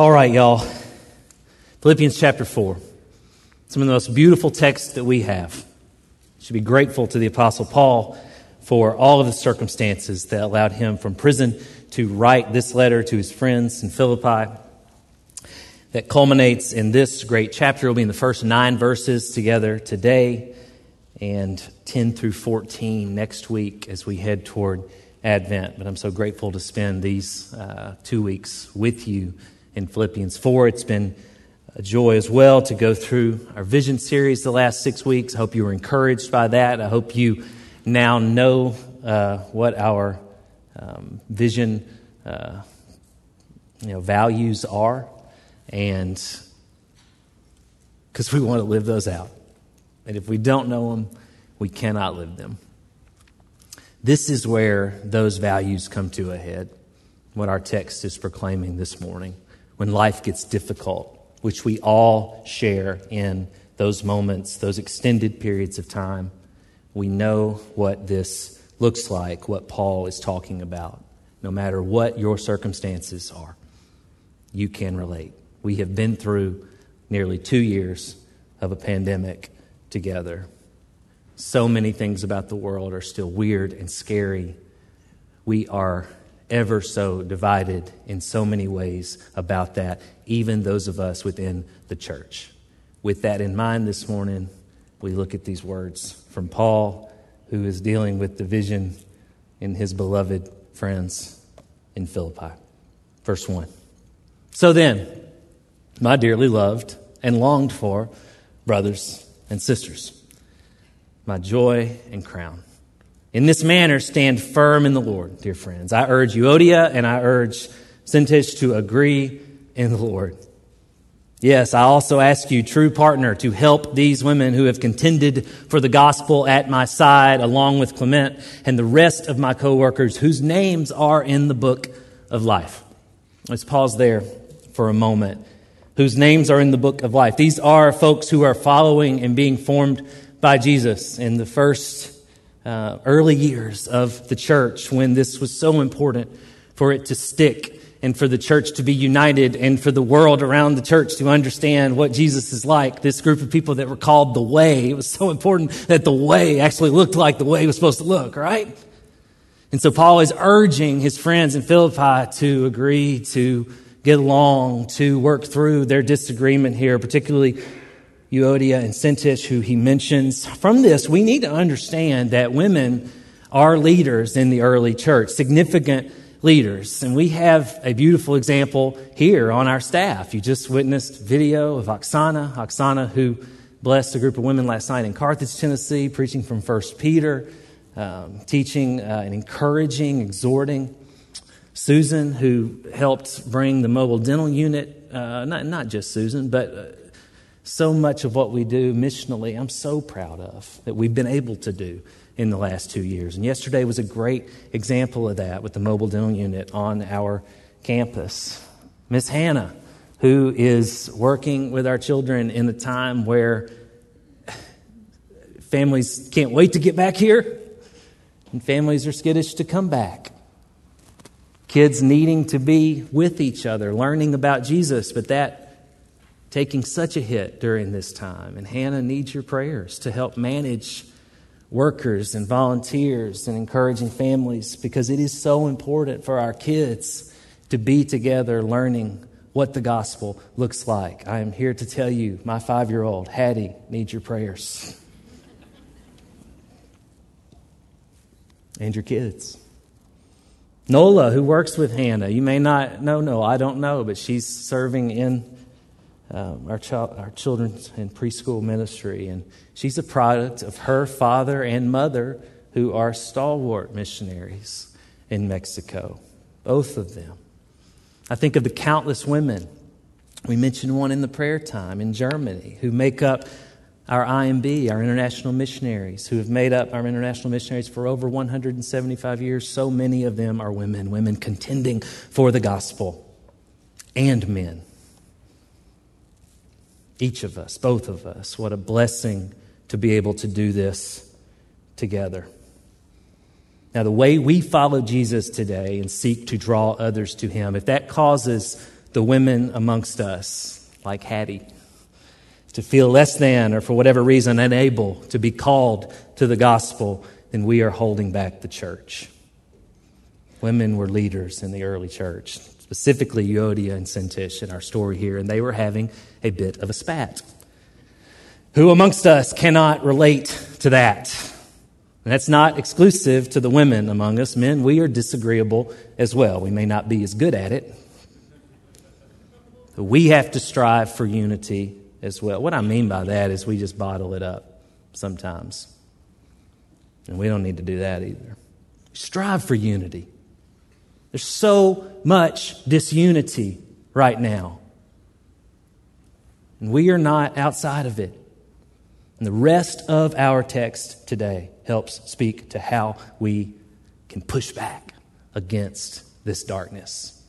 All right, y'all. Philippians chapter 4. Some of the most beautiful texts that we have. Should be grateful to the Apostle Paul for all of the circumstances that allowed him from prison to write this letter to his friends in Philippi that culminates in this great chapter. We'll be in the first nine verses together today and 10 through 14 next week as we head toward Advent. But I'm so grateful to spend these uh, two weeks with you in Philippians 4. It's been a joy as well to go through our vision series the last six weeks. I hope you were encouraged by that. I hope you now know uh, what our um, vision uh, you know, values are, and because we want to live those out. And if we don't know them, we cannot live them. This is where those values come to a head, what our text is proclaiming this morning. When life gets difficult, which we all share in those moments, those extended periods of time, we know what this looks like, what Paul is talking about. No matter what your circumstances are, you can relate. We have been through nearly two years of a pandemic together. So many things about the world are still weird and scary. We are ever so divided in so many ways about that, even those of us within the church. With that in mind this morning, we look at these words from Paul, who is dealing with division in his beloved friends in Philippi. Verse 1. So then, my dearly loved and longed for brothers and sisters, my joy and crown. In this manner, stand firm in the Lord, dear friends. I urge Euodia and I urge Syntyche to agree in the Lord. Yes, I also ask you, true partner, to help these women who have contended for the gospel at my side, along with Clement and the rest of my co-workers whose names are in the book of life. Let's pause there for a moment. Whose names are in the book of life. These are folks who are following and being formed by Jesus in the first uh, early years of the church when this was so important for it to stick and for the church to be united and for the world around the church to understand what Jesus is like. This group of people that were called the way. It was so important that the way actually looked like the way it was supposed to look, right? And so Paul is urging his friends in Philippi to agree to get along, to work through their disagreement here, particularly Euodia and Syntyche, who he mentions. From this, we need to understand that women are leaders in the early church, significant leaders. And we have a beautiful example here on our staff. You just witnessed video of Oksana, Oksana who blessed a group of women last night in Carthage, Tennessee, preaching from 1 Peter, um, teaching uh, and encouraging, exhorting. Susan, who helped bring the mobile dental unit, uh, not, not just Susan, but uh, so much of what we do missionally, I'm so proud of that we've been able to do in the last two years. And yesterday was a great example of that with the mobile dental unit on our campus. Miss Hannah, who is working with our children in a time where families can't wait to get back here, and families are skittish to come back. Kids needing to be with each other, learning about Jesus, but that taking such a hit during this time. And Hannah needs your prayers to help manage workers and volunteers and encouraging families because it is so important for our kids to be together learning what the gospel looks like. I am here to tell you, my five year old, Hattie, needs your prayers. And your kids. Nola, who works with Hannah, you may not know, no, I don't know, but she's serving in um, our, child, our children's and preschool ministry. And she's a product of her father and mother, who are stalwart missionaries in Mexico, both of them. I think of the countless women. We mentioned one in the prayer time in Germany who make up our IMB, our international missionaries, who have made up our international missionaries for over 175 years. So many of them are women, women contending for the gospel, and men. Each of us, both of us. What a blessing to be able to do this together. Now, the way we follow Jesus today and seek to draw others to Him, if that causes the women amongst us, like Hattie, to feel less than or for whatever reason unable to be called to the gospel, then we are holding back the church. Women were leaders in the early church, specifically Euodia and Syntyche in our story here, and they were having a bit of a spat. Who amongst us cannot relate to that? And that's not exclusive to the women among us. Men, we are disagreeable as well. We may not be as good at it. But we have to strive for unity as well. What I mean by that is we just bottle it up sometimes. And we don't need to do that either. Strive for unity. There's so much disunity right now. And we are not outside of it. And the rest of our text today helps speak to how we can push back against this darkness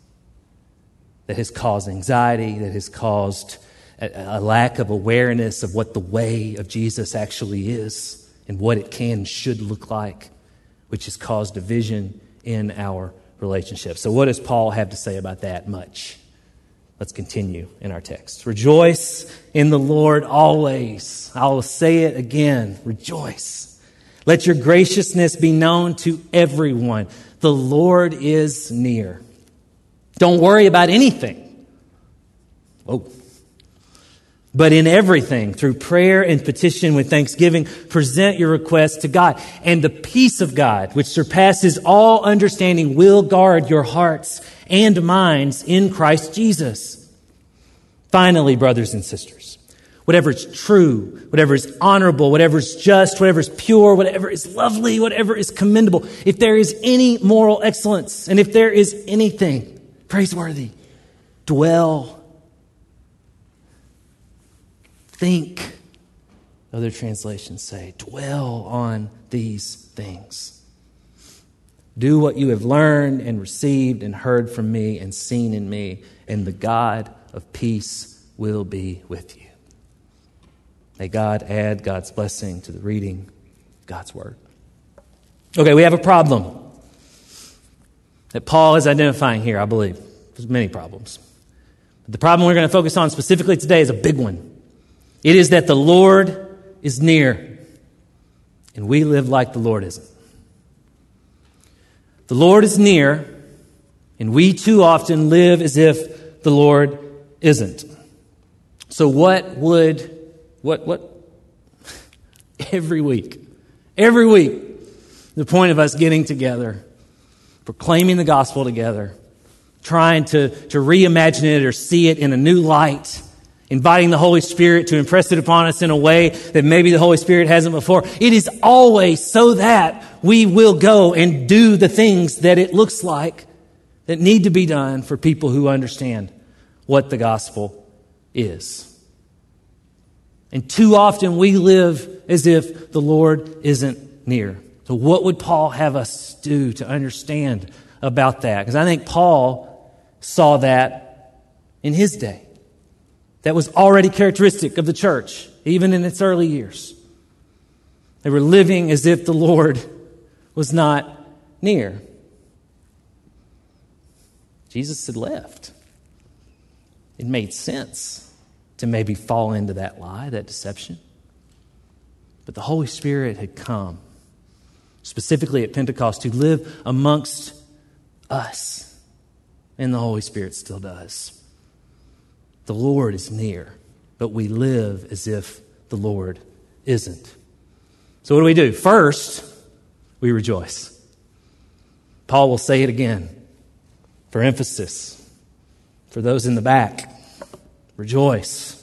that has caused anxiety, that has caused a, lack of awareness of what the way of Jesus actually is and what it can should look like, which has caused division in our relationship. So, what does Paul have to say about that? Much. Let's continue in our text. Rejoice in the Lord always. I will say it again. Rejoice. Let your graciousness be known to everyone. The Lord is near. Don't worry about anything. Oh. But in everything, through prayer and petition with thanksgiving, present your requests to God. And the peace of God, which surpasses all understanding, will guard your hearts and minds in Christ Jesus. Finally, brothers and sisters, whatever is true, whatever is honorable, whatever is just, whatever is pure, whatever is lovely, whatever is commendable, if there is any moral excellence, and if there is anything praiseworthy, dwell, think, other translations say, dwell on these things. Do what you have learned and received and heard from me and seen in me, and the God of peace will be with you. May God add God's blessing to the reading of God's word. Okay, we have a problem that Paul is identifying here, I believe. There's many problems. But the problem we're going to focus on specifically today is a big one. It is that the Lord is near, and we live like the Lord isn't. The Lord is near, and we too often live as if the Lord isn't. So, what would, what, what, every week, every week, the point of us getting together, proclaiming the gospel together, trying to, to reimagine it or see it in a new light, inviting the Holy Spirit to impress it upon us in a way that maybe the Holy Spirit hasn't before. It is always so that we will go and do the things that it looks like that need to be done for people who understand what the gospel is. And too often we live as if the Lord isn't near. So, what would Paul have us do to understand about that? Because I think Paul saw that in his day. That was already characteristic of the church, even in its early years. They were living as if the Lord was not near. Jesus had left. It made sense to maybe fall into that lie, that deception. But the Holy Spirit had come, specifically at Pentecost, to live amongst us. And the Holy Spirit still does. The Lord is near, but we live as if the Lord isn't. So, what do we do? First, we rejoice. Paul will say it again for emphasis. For those in the back, rejoice.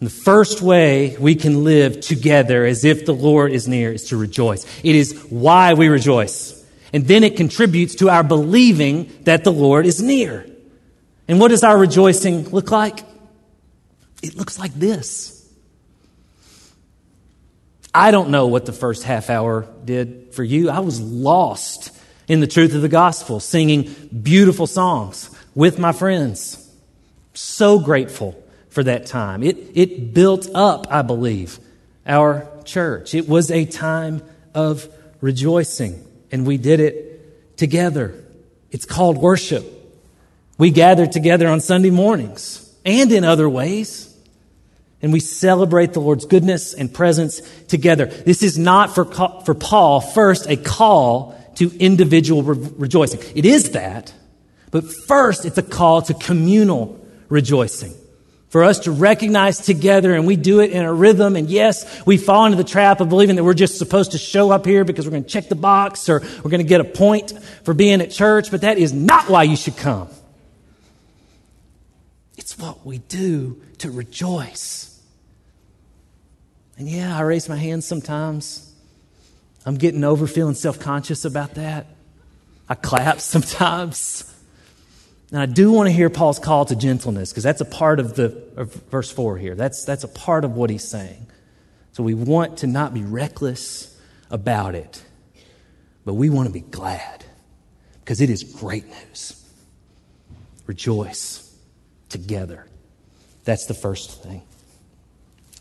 And the first way we can live together as if the Lord is near is to rejoice. It is why we rejoice. And then it contributes to our believing that the Lord is near. And what does our rejoicing look like? It looks like this. I don't know what the first half hour did for you. I was lost in the truth of the gospel, singing beautiful songs with my friends. So grateful for that time. It, it built up, I believe, our church. It was a time of rejoicing, and we did it together. It's called worship. We gather together on Sunday mornings and in other ways. And we celebrate the Lord's goodness and presence together. This is not for, for Paul, first, a call to individual re- rejoicing. It is that, but first, it's a call to communal rejoicing. For us to recognize together, and we do it in a rhythm. And yes, we fall into the trap of believing that we're just supposed to show up here because we're going to check the box or we're going to get a point for being at church, but that is not why you should come. It's what we do to rejoice. And yeah, I raise my hands sometimes. I'm getting over feeling self conscious about that. I clap sometimes. And I do want to hear Paul's call to gentleness because that's a part of the of verse 4 here. That's, that's a part of what he's saying. So we want to not be reckless about it, but we want to be glad because it is great news. Rejoice together. That's the first thing.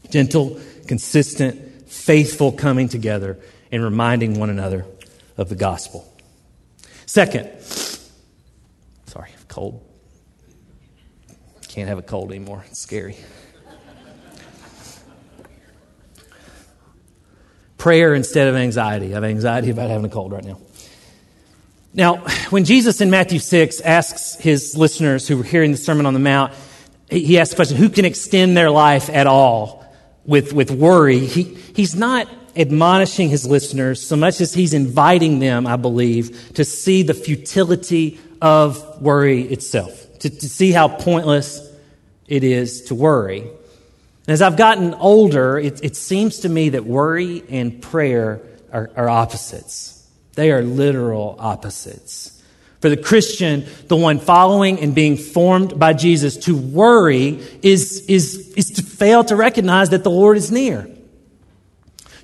Gentle, consistent, faithful coming together and reminding one another of the gospel. Second, sorry, cold. Can't have a cold anymore. It's scary. Prayer instead of anxiety. I have anxiety about having a cold right now. Now, when Jesus in Matthew 6 asks his listeners who were hearing the Sermon on the Mount, he asks the question, who can extend their life at all with, with worry? He, he's not admonishing his listeners so much as he's inviting them, I believe, to see the futility of worry itself, to, to see how pointless it is to worry. And as I've gotten older, it, it seems to me that worry and prayer are, are opposites. They are literal opposites. For the Christian, the one following and being formed by Jesus, to worry is, is, is to fail to recognize that the Lord is near.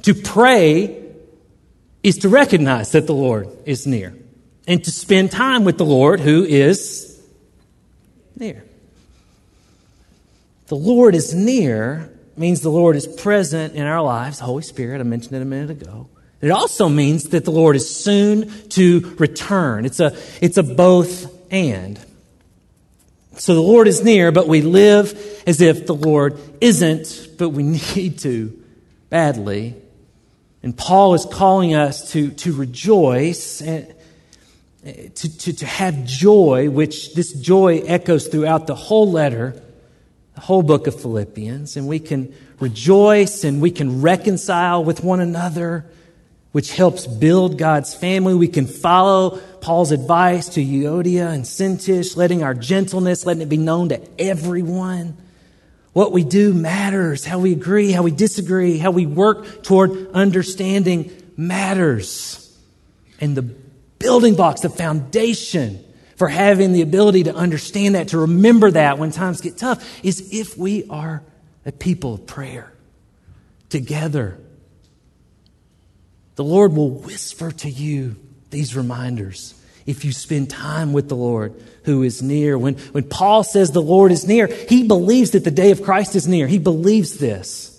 To pray is to recognize that the Lord is near and to spend time with the Lord who is near. The Lord is near means the Lord is present in our lives. Holy Spirit, I mentioned it a minute ago. It also means that the Lord is soon to return. It's a, it's a both and. So the Lord is near, but we live as if the Lord isn't, but we need to badly. And Paul is calling us to, to rejoice and to, to, to have joy, which this joy echoes throughout the whole letter, the whole book of Philippians. And we can rejoice and we can reconcile with one another, which helps build God's family. We can follow Paul's advice to Euodia and Syntyche, letting our gentleness, letting it be known to everyone. What we do matters. How we agree, how we disagree, how we work toward understanding matters. And the building blocks, the foundation for having the ability to understand that, to remember that when times get tough, is if we are a people of prayer together. The Lord will whisper to you these reminders if you spend time with the Lord who is near. When, when Paul says the Lord is near, he believes that the day of Christ is near. He believes this.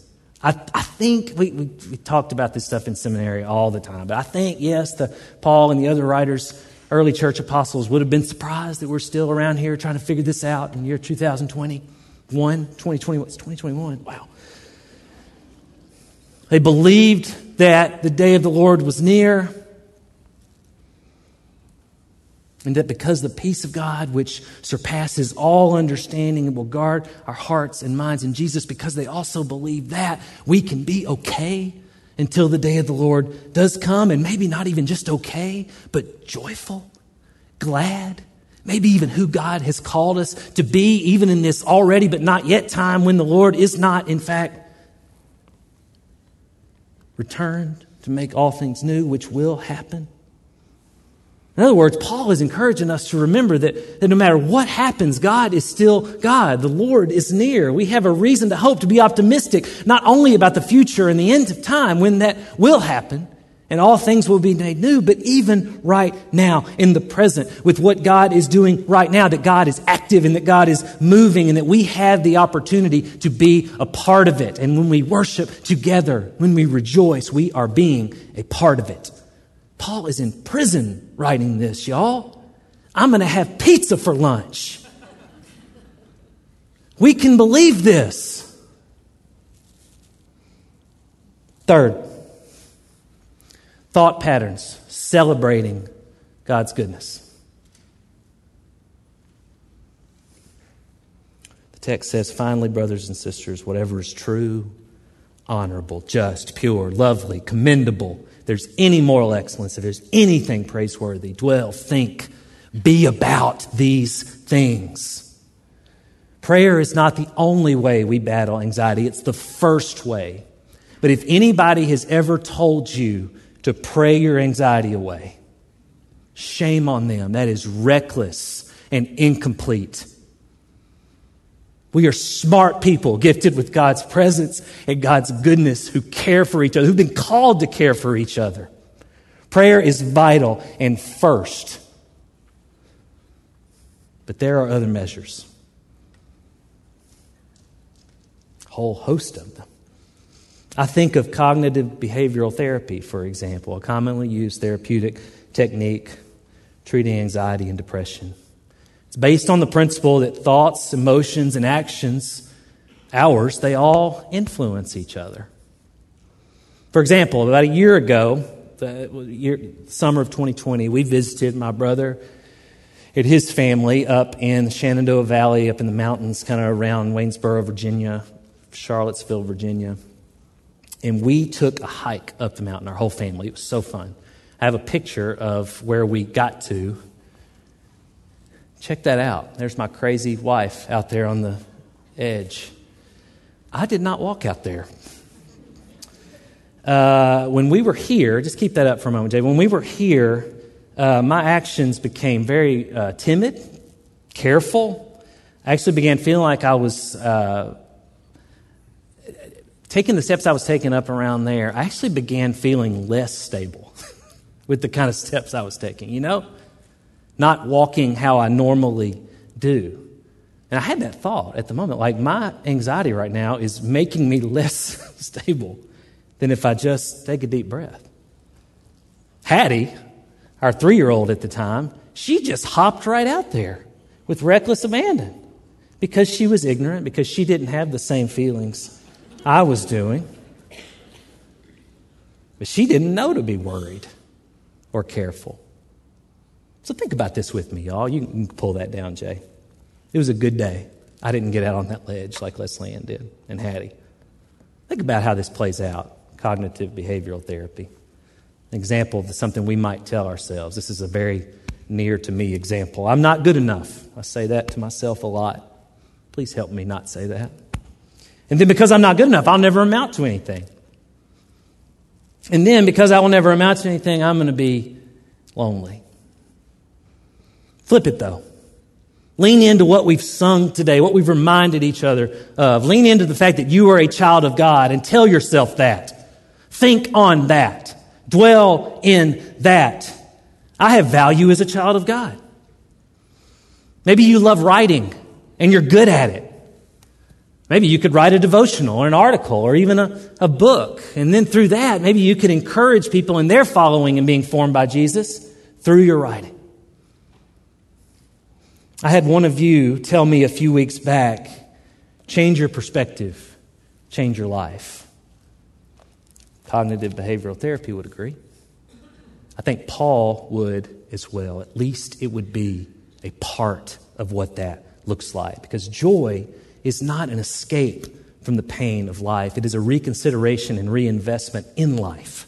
I, I think we, we, we talked about this stuff in seminary all the time, but I think, yes, the, Paul and the other writers, early church apostles, would have been surprised that we're still around here trying to figure this out in year 2021, 2021. It's 2021. Wow. They believed that the day of the Lord was near. And that because the peace of God, which surpasses all understanding, will guard our hearts and minds in Jesus, because they also believe that, we can be okay until the day of the Lord does come, and maybe not even just okay, but joyful, glad, maybe even who God has called us to be, even in this already but not yet time when the Lord is not, in fact, returned to make all things new, which will happen. In other words, Paul is encouraging us to remember that, that no matter what happens, God is still God. The Lord is near. We have a reason to hope, to be optimistic, not only about the future and the end of time when that will happen and all things will be made new, but even right now in the present with what God is doing right now, that God is active and that God is moving and that we have the opportunity to be a part of it. And when we worship together, when we rejoice, we are being a part of it. Paul is in prison writing this, y'all. I'm going to have pizza for lunch. We can believe this. Third, thought patterns celebrating God's goodness. The text says, finally, brothers and sisters, whatever is true, honorable, just, pure, lovely, commendable, there's any moral excellence, if there's anything praiseworthy, dwell, think, be about these things. Prayer is not the only way we battle anxiety, it's the first way. But if anybody has ever told you to pray your anxiety away, shame on them. That is reckless and incomplete. We are smart people, gifted with God's presence and God's goodness, who care for each other, who've been called to care for each other. Prayer is vital and first. But there are other measures, a whole host of them. I think of cognitive behavioral therapy, for example, a commonly used therapeutic technique treating anxiety and depression. It's based on the principle that thoughts, emotions, and actions, ours, they all influence each other. For example, about a year ago, the year, summer of 2020, we visited my brother and his family up in the Shenandoah Valley, up in the mountains, kind of around Waynesboro, Virginia, Charlottesville, Virginia. And we took a hike up the mountain, our whole family. It was so fun. I have a picture of where we got to Check that out. There's my crazy wife out there on the edge. I did not walk out there. Uh, when we were here, just keep that up for a moment, Jay. When we were here, uh, my actions became very uh, timid, careful. I actually began feeling like I was uh, taking the steps I was taking up around there. I actually began feeling less stable with the kind of steps I was taking, you know? not walking how I normally do. And I had that thought at the moment like, my anxiety right now is making me less stable than if I just take a deep breath. Hattie, our three year old at the time, she just hopped right out there with reckless abandon because she was ignorant, because she didn't have the same feelings I was doing. But she didn't know to be worried or careful. So think about this with me, y'all. You can pull that down, Jay. It was a good day. I didn't get out on that ledge like Leslie Ann did and Hattie. Think about how this plays out cognitive behavioral therapy. An example of something we might tell ourselves. This is a very near to me example. I'm not good enough. I say that to myself a lot. Please help me not say that. And then because I'm not good enough, I'll never amount to anything. And then because I will never amount to anything, I'm going to be lonely. Flip it though. Lean into what we've sung today, what we've reminded each other of. Lean into the fact that you are a child of God and tell yourself that. Think on that. Dwell in that. I have value as a child of God. Maybe you love writing and you're good at it. Maybe you could write a devotional or an article or even a, a book. And then through that, maybe you could encourage people in their following and being formed by Jesus through your writing. I had one of you tell me a few weeks back change your perspective, change your life. Cognitive behavioral therapy would agree. I think Paul would as well. At least it would be a part of what that looks like. Because joy is not an escape from the pain of life, it is a reconsideration and reinvestment in life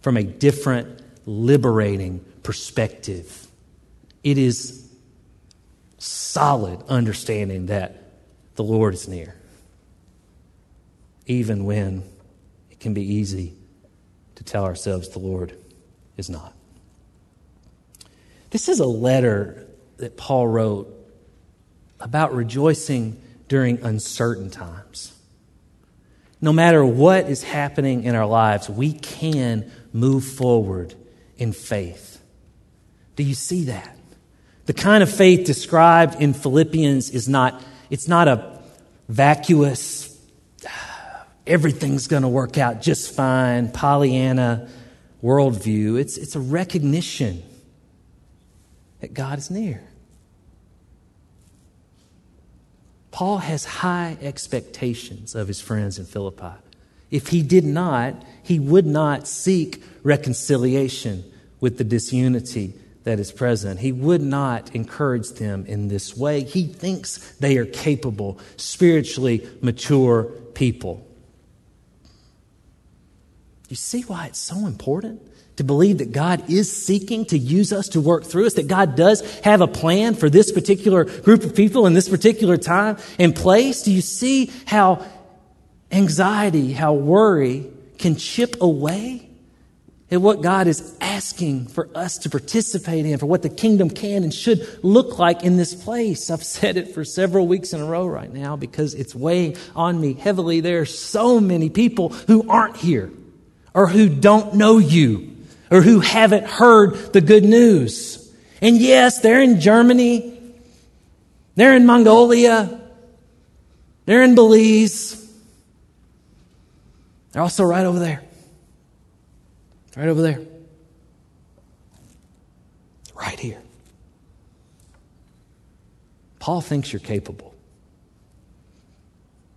from a different, liberating perspective. It is solid understanding that the Lord is near, even when it can be easy to tell ourselves the Lord is not. This is a letter that Paul wrote about rejoicing during uncertain times. No matter what is happening in our lives, we can move forward in faith. Do you see that? The kind of faith described in Philippians is not, it's not a vacuous, everything's going to work out just fine, Pollyanna worldview. It's, it's a recognition that God is near. Paul has high expectations of his friends in Philippi. If he did not, he would not seek reconciliation with the disunity that is present. He would not encourage them in this way. He thinks they are capable, spiritually mature people. You see why it's so important to believe that God is seeking to use us to work through us, that God does have a plan for this particular group of people in this particular time and place? Do you see how anxiety, how worry can chip away at what God is asking for us to participate in, for what the kingdom can and should look like in this place. I've said it for several weeks in a row right now because it's weighing on me heavily. There are so many people who aren't here or who don't know you or who haven't heard the good news. And yes, they're in Germany, they're in Mongolia, they're in Belize. They're also right over there. Right over there. Right here. Paul thinks you're capable.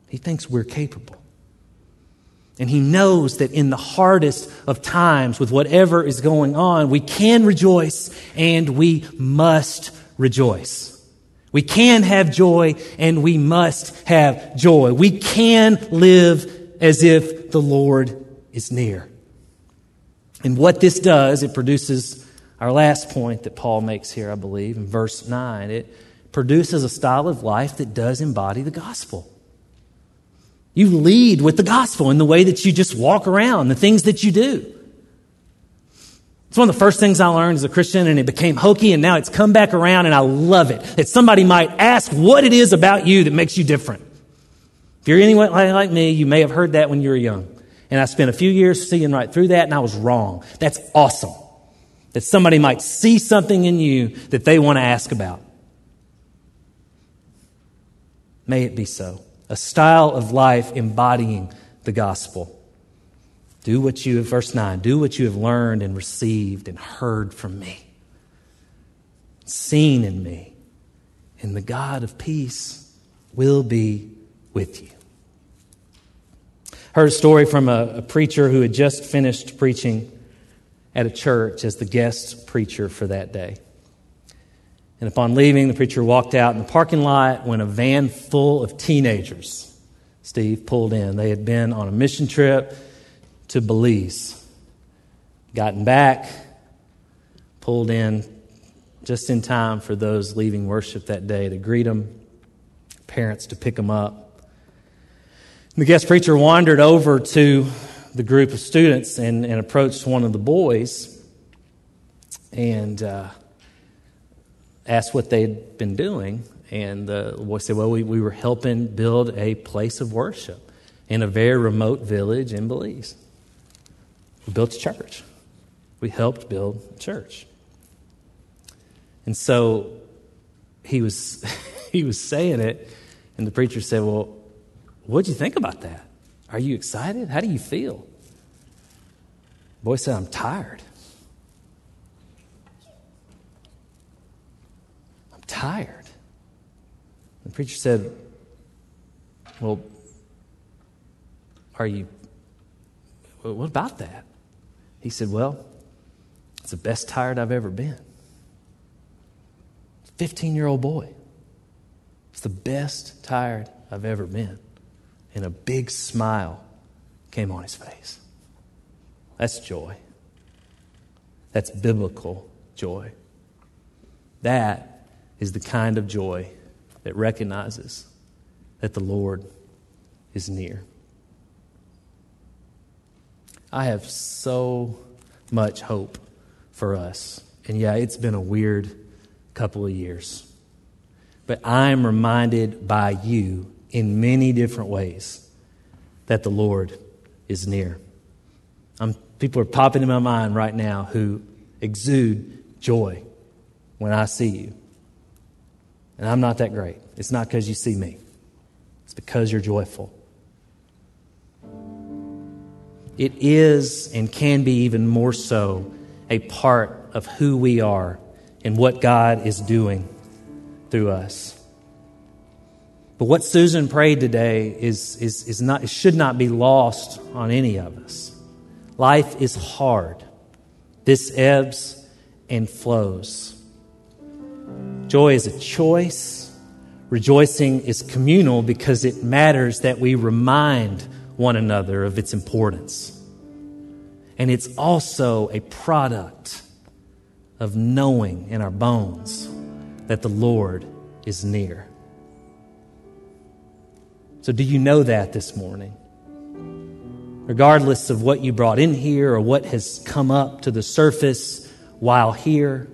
He thinks we're capable. And he knows that in the hardest of times, with whatever is going on, we can rejoice and we must rejoice. We can have joy and we must have joy. We can live as if the Lord is near. And what this does, it produces our last point that Paul makes here, I believe, in verse 9. It produces a style of life that does embody the gospel. You lead with the gospel in the way that you just walk around, the things that you do. It's one of the first things I learned as a Christian, and it became hokey, and now it's come back around, and I love it. That somebody might ask what it is about you that makes you different. If you're anyone like me, you may have heard that when you were young. And I spent a few years seeing right through that, and I was wrong. That's awesome. That somebody might see something in you that they want to ask about. May it be so a style of life embodying the gospel. Do what you have, verse 9, do what you have learned and received and heard from me, seen in me, and the God of peace will be with you. Heard a story from a, a preacher who had just finished preaching at a church as the guest preacher for that day. And upon leaving, the preacher walked out in the parking lot when a van full of teenagers, Steve, pulled in. They had been on a mission trip to Belize. Gotten back, pulled in just in time for those leaving worship that day to greet them, parents to pick them up. And the guest preacher wandered over to the group of students and, and approached one of the boys and uh, asked what they'd been doing. And the boy said, Well, we, we were helping build a place of worship in a very remote village in Belize. We built a church. We helped build a church. And so he was, he was saying it, and the preacher said, Well, what'd you think about that? Are you excited? How do you feel? The boy said, I'm tired. Tired. The preacher said, Well, are you, what about that? He said, Well, it's the best tired I've ever been. 15 year old boy. It's the best tired I've ever been. And a big smile came on his face. That's joy. That's biblical joy. That is the kind of joy that recognizes that the Lord is near. I have so much hope for us. And yeah, it's been a weird couple of years. But I'm reminded by you in many different ways that the Lord is near. I'm, people are popping in my mind right now who exude joy when I see you. And I'm not that great. It's not because you see me, it's because you're joyful. It is and can be even more so a part of who we are and what God is doing through us. But what Susan prayed today is, is, is not, it should not be lost on any of us. Life is hard. This ebbs and flows. Joy is a choice. Rejoicing is communal because it matters that we remind one another of its importance. And it's also a product of knowing in our bones that the Lord is near. So, do you know that this morning? Regardless of what you brought in here or what has come up to the surface while here,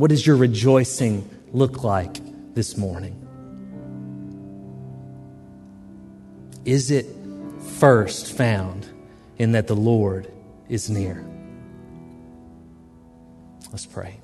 what does your rejoicing look like this morning? Is it first found in that the Lord is near? Let's pray.